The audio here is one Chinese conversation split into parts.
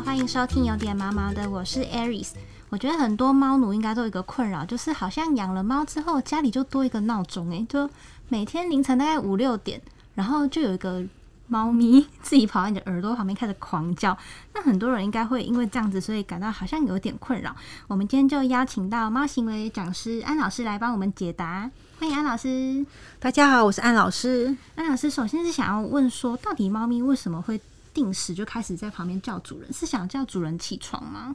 好，欢迎收听有点毛毛的，我是 Aries。我觉得很多猫奴应该都有一个困扰，就是好像养了猫之后，家里就多一个闹钟，诶，就每天凌晨大概五六点，然后就有一个猫咪自己跑到你的耳朵旁边开始狂叫。那很多人应该会因为这样子，所以感到好像有点困扰。我们今天就邀请到猫行为讲师安老师来帮我们解答。欢迎安老师。大家好，我是安老师。安老师首先是想要问说，到底猫咪为什么会？定时就开始在旁边叫主人，是想叫主人起床吗？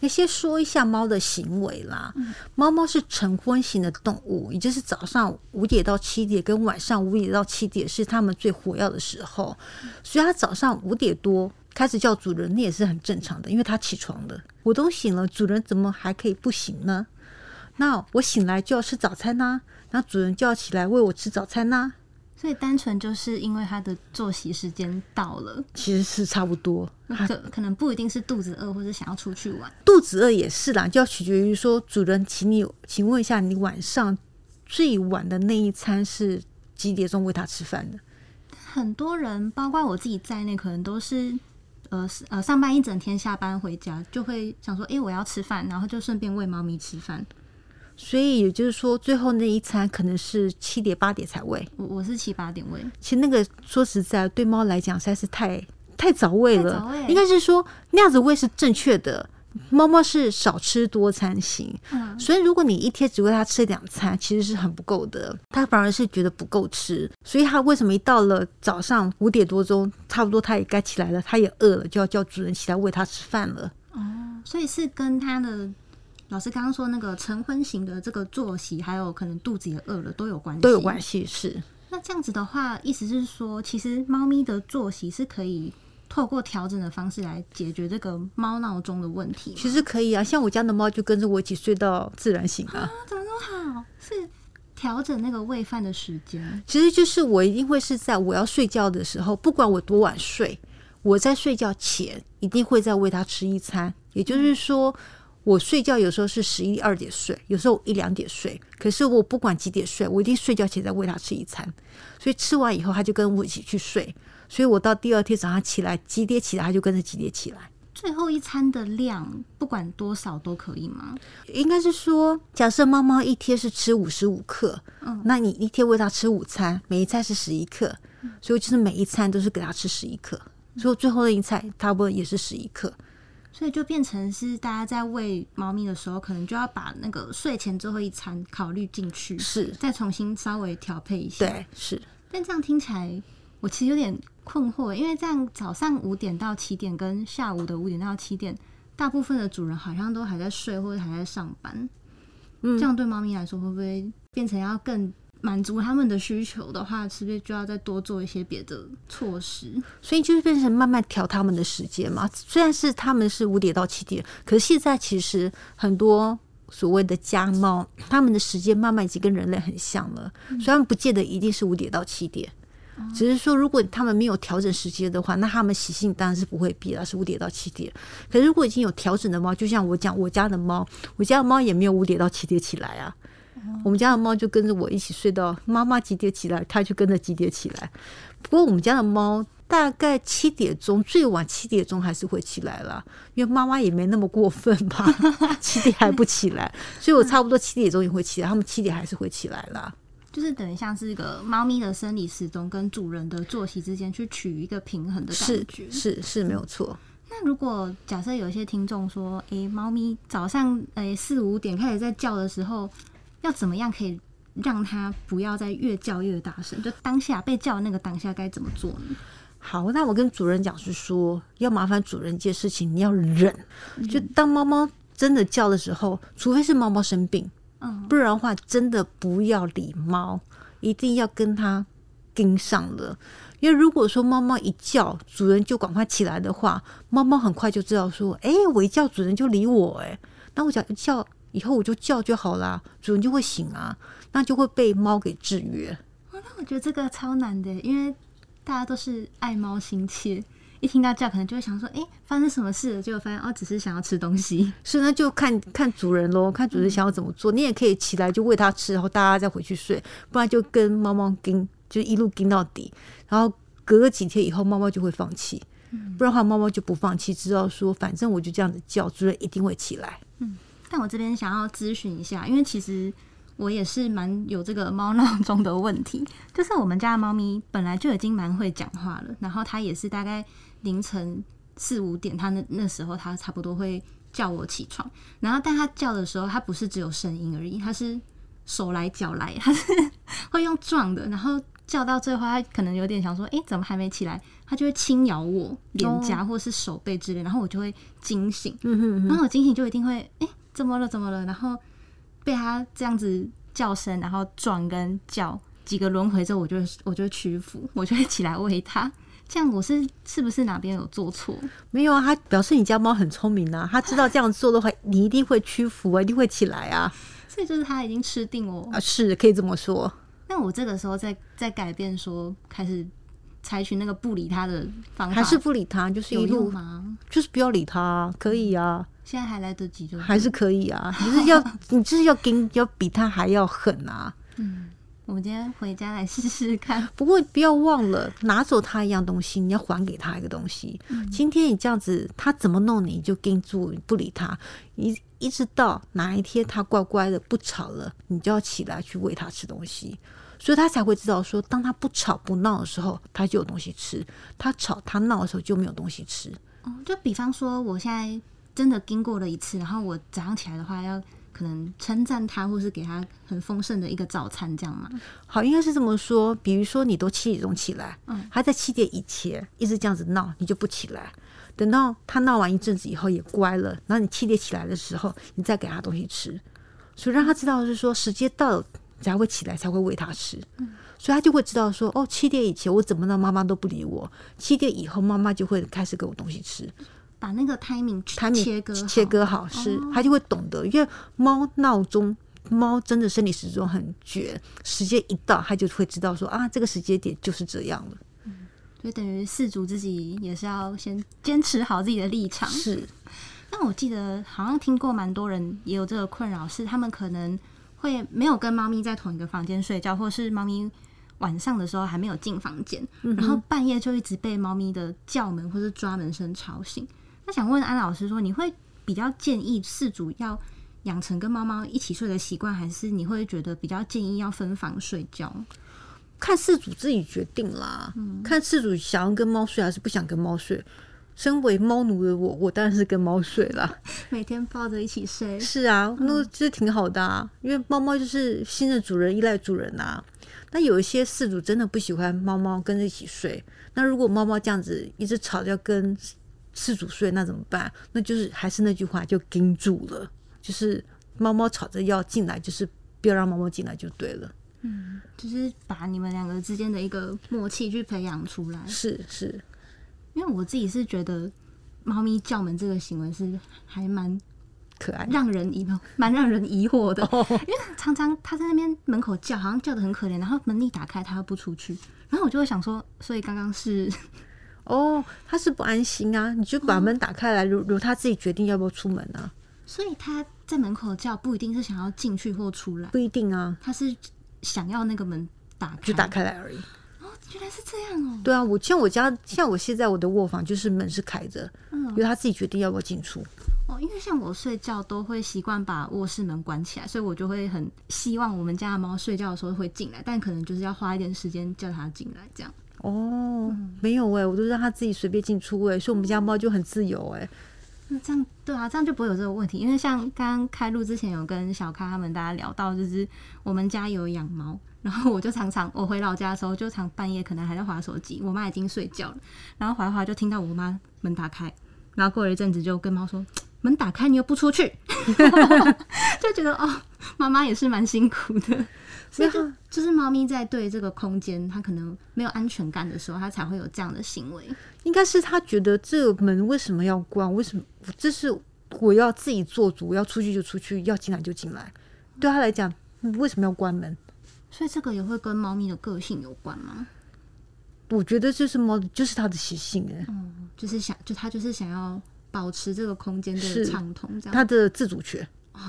那先说一下猫的行为啦。猫猫是晨昏型的动物，也就是早上五点到七点跟晚上五点到七点是它们最活跃的时候，所以它早上五点多开始叫主人，那也是很正常的，因为它起床了。我都醒了，主人怎么还可以不醒呢？那我醒来就要吃早餐呐，那主人就要起来喂我吃早餐呐。所以单纯就是因为他的作息时间到了，其实是差不多。可可能不一定是肚子饿或者想要出去玩，肚子饿也是啦，就要取决于说主人，请你请问一下，你晚上最晚的那一餐是几点钟喂他吃饭的？很多人，包括我自己在内，可能都是呃呃上班一整天，下班回家就会想说，哎，我要吃饭，然后就顺便喂猫咪吃饭。所以也就是说，最后那一餐可能是七点八点才喂。我我是七八点喂。其实那个说实在，对猫来讲实在是太太早喂了。应该是说那样子喂是正确的。猫猫是少吃多餐型，所以如果你一天只喂它吃两餐，其实是很不够的。它反而是觉得不够吃，所以它为什么一到了早上五点多钟，差不多它也该起来了，它也饿了，就要叫主人起来喂它吃饭了。哦，所以是跟它的。老师刚刚说那个晨昏型的这个作息，还有可能肚子也饿了，都有关系，都有关系。是那这样子的话，意思是说，其实猫咪的作息是可以透过调整的方式来解决这个猫闹钟的问题。其实可以啊，像我家的猫就跟着我一起睡到自然醒啊。怎么那么好？是调整那个喂饭的时间。其实就是我一定会是在我要睡觉的时候，不管我多晚睡，我在睡觉前一定会再喂它吃一餐。也就是说。我睡觉有时候是十一二点睡，有时候一两点睡。可是我不管几点睡，我一定睡觉前再喂他吃一餐。所以吃完以后，他就跟我一起去睡。所以我到第二天早上起来几点起来，他就跟着几点起来。最后一餐的量不管多少都可以吗？应该是说，假设猫猫一天是吃五十五克，嗯，那你一天喂它吃午餐，每一餐是十一克，所以就是每一餐都是给它吃十一克。所以最后的一餐差不多也是十一克。所以就变成是大家在喂猫咪的时候，可能就要把那个睡前最后一餐考虑进去，是再重新稍微调配一下。对，是。但这样听起来，我其实有点困惑，因为这样早上五点到七点跟下午的五点到七点，大部分的主人好像都还在睡或者还在上班。嗯，这样对猫咪来说，会不会变成要更？满足他们的需求的话，是不是就要再多做一些别的措施？所以就是变成慢慢调他们的时间嘛。虽然是他们是五点到七点，可是现在其实很多所谓的家猫，他们的时间慢慢已经跟人类很像了。虽然不见得一定是五点到七点，只是说如果他们没有调整时间的话，那他们习性当然是不会变，是五点到七点。可是如果已经有调整的猫，就像我讲我家的猫，我家的猫也没有五点到七点起来啊。我们家的猫就跟着我一起睡到妈妈几点起来，它就跟着几点起来。不过我们家的猫大概七点钟，最晚七点钟还是会起来了，因为妈妈也没那么过分吧，七点还不起来，所以我差不多七点钟也会起来，他们七点还是会起来了。就是等于像是一个猫咪的生理时钟跟主人的作息之间去取一个平衡的感觉，是是没有错。那如果假设有一些听众说，诶，猫咪早上诶四五点开始在叫的时候。要怎么样可以让他不要再越叫越大声？就当下被叫那个当下该怎么做呢？好，那我跟主人讲是说，要麻烦主人一件事情，你要忍。就当猫猫真的叫的时候，除非是猫猫生病，嗯，不然的话，真的不要理猫，一定要跟它盯上了。因为如果说猫猫一叫，主人就赶快起来的话，猫猫很快就知道说，哎，我一叫主人就理我，哎，那我想一叫。以后我就叫就好啦，主人就会醒啊，那就会被猫给制约。那我觉得这个超难的，因为大家都是爱猫心切，一听到叫，可能就会想说，哎，发生什么事了？结果发现哦，只是想要吃东西。是，那就看看主人喽，看主人想要怎么做。你也可以起来就喂它吃，然后大家再回去睡，不然就跟猫猫盯，就一路盯到底。然后隔个几天以后，猫猫就会放弃。不然的话猫猫就不放弃，知道说反正我就这样子叫，主人一定会起来。但我这边想要咨询一下，因为其实我也是蛮有这个猫闹钟的问题，就是我们家的猫咪本来就已经蛮会讲话了，然后它也是大概凌晨四五点，它那那时候它差不多会叫我起床，然后但它叫的时候，它不是只有声音而已，它是手来脚来，它是 会用撞的，然后叫到最后，它可能有点想说，诶，怎么还没起来？它就会轻咬我脸颊或是手背之类，然后我就会惊醒，嗯哼。然后我惊醒就一定会，诶，怎么了？怎么了？然后被它这样子叫声，然后撞跟叫几个轮回之后，我就我就屈服，我就会起来喂它。这样我是是不是哪边有做错？没有啊，它表示你家猫很聪明啊，它知道这样做的话，你一定会屈服啊，一定会起来啊。所以就是它已经吃定我。啊，是可以这么说。那我这个时候再再改变说，开始采取那个不理它的方法，还是不理它，就是有一路用吗？就是不要理它啊，可以啊，现在还来得及就还是可以啊。你就是要你就是要跟要比他还要狠啊。嗯我们今天回家来试试看。不过不要忘了拿走他一样东西，你要还给他一个东西。今天你这样子，他怎么弄你就跟住不理他，一一直到哪一天他乖乖的不吵了，你就要起来去喂他吃东西。所以他才会知道说，当他不吵不闹的时候，他就有东西吃；他吵他闹的时候就没有东西吃。哦，就比方说，我现在真的经过了一次，然后我早上起来的话，要可能称赞他，或是给他很丰盛的一个早餐，这样嘛？好，应该是这么说。比如说，你都七点钟起来，嗯，他在七点以前一直这样子闹，你就不起来。等到他闹完一阵子以后也乖了，然后你七点起来的时候，你再给他东西吃，所以让他知道是说时间到了才会起来，才会喂他吃。所以他就会知道说，哦，七点以前我怎么闹妈妈都不理我，七点以后妈妈就会开始给我东西吃。把那个 timing 切割切割好，是他就会懂得，因为猫闹钟。猫真的生理时钟很绝，时间一到，它就会知道说啊，这个时间点就是这样了。所以等于饲主自己也是要先坚持好自己的立场。是，那我记得好像听过蛮多人也有这个困扰，是他们可能会没有跟猫咪在同一个房间睡觉，或是猫咪晚上的时候还没有进房间，然后半夜就一直被猫咪的叫门或是抓门声吵醒。那想问安老师说，你会比较建议饲主要养成跟猫猫一起睡的习惯，还是你会觉得比较建议要分房睡觉？看饲主自己决定啦。看饲主想要跟猫睡还是不想跟猫睡。身为猫奴的我，我当然是跟猫睡啦。每天抱着一起睡，是啊，那这挺好的啊，因为猫猫就是新的主人依赖主人啊、那有一些饲主真的不喜欢猫猫跟着一起睡，那如果猫猫这样子一直吵着要跟饲主睡，那怎么办？那就是还是那句话，就盯住了，就是猫猫吵着要进来，就是不要让猫猫进来就对了。嗯就是把你们两个之间的一个默契去培养出来。是是，因为我自己是觉得猫咪叫门这个行为是还蛮可爱。让人疑蛮让人疑惑的，哦，因为常常它在那边门口叫，好像叫的很可怜，然后门一打开它又不出去，然后我就会想说，所以刚刚是哦，他是不安心啊，你就把门打开来，如如他自己决定要不要出门啊，所以他在门口叫不一定是想要进去或出来，不一定啊，他是想要那个门打开，就打开来而已。哦，原来是这样哦，对啊，我像我家，像我现在我的卧房就是门是开着，嗯因为他自己决定要不要进出。哦，因为像我睡觉都会习惯把卧室门关起来，所以我就会很希望我们家的猫睡觉的时候会进来，但可能就是要花一点时间叫它进来这样。哦，没有哎、我都让它自己随便进出哎、所以我们家猫就很自由哎、那这样对啊，这样就不会有这个问题。因为像刚刚开录之前有跟小咖他们大家聊到，就是我们家有养猫，然后我就常常我回老家的时候，就常半夜可能还在划手机，我妈已经睡觉了，然后划一划就听到我妈门打开，然后过了一阵子就跟猫说门打开你又不出去，就觉得哦，妈妈也是蛮辛苦的。所以就就是猫咪在对这个空间它可能没有安全感的时候，它才会有这样的行为。应该是它觉得这个门为什么要关？为什么这是我要自己做主？要出去就出去，要进来就进来。对他来讲，为什么要关门？所以这个也会跟猫咪的个性有关吗？我觉得这是猫，就是它的习性哎、就是想，就它就是想要保持这个空间的畅通，这样。它的自主权。哦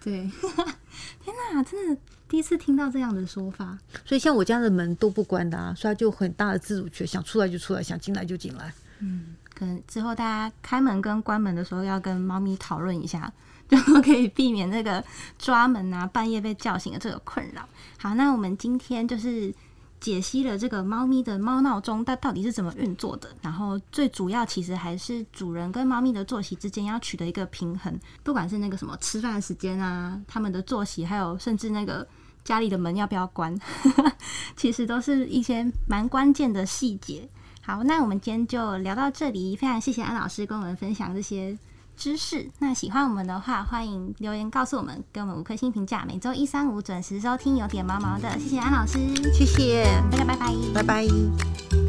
对，天哪，真的第一次听到这样的说法。所以像我家的门都不关的啊，所以它就很大的自主权，想出来就出来，想进来就进来。嗯可能之后大家开门跟关门的时候要跟猫咪讨论一下，就可以避免那个抓门啊、半夜被叫醒的这个困扰。好，那我们今天就是解析了这个猫咪的猫闹钟它到底是怎么运作的，然后最主要其实还是主人跟猫咪的作息之间要取得一个平衡，不管是那个什么吃饭时间啊，他们的作息，还有甚至那个家里的门要不要关，其实都是一些蛮关键的细节。好，那我们今天就聊到这里，非常谢谢安老师跟我们分享这些知识。那喜欢我们的话，欢迎留言告诉我们，给我们五颗星评价。每周一、三、五准时收听，有点毛毛的，谢谢安老师，谢谢，大家拜拜，拜拜。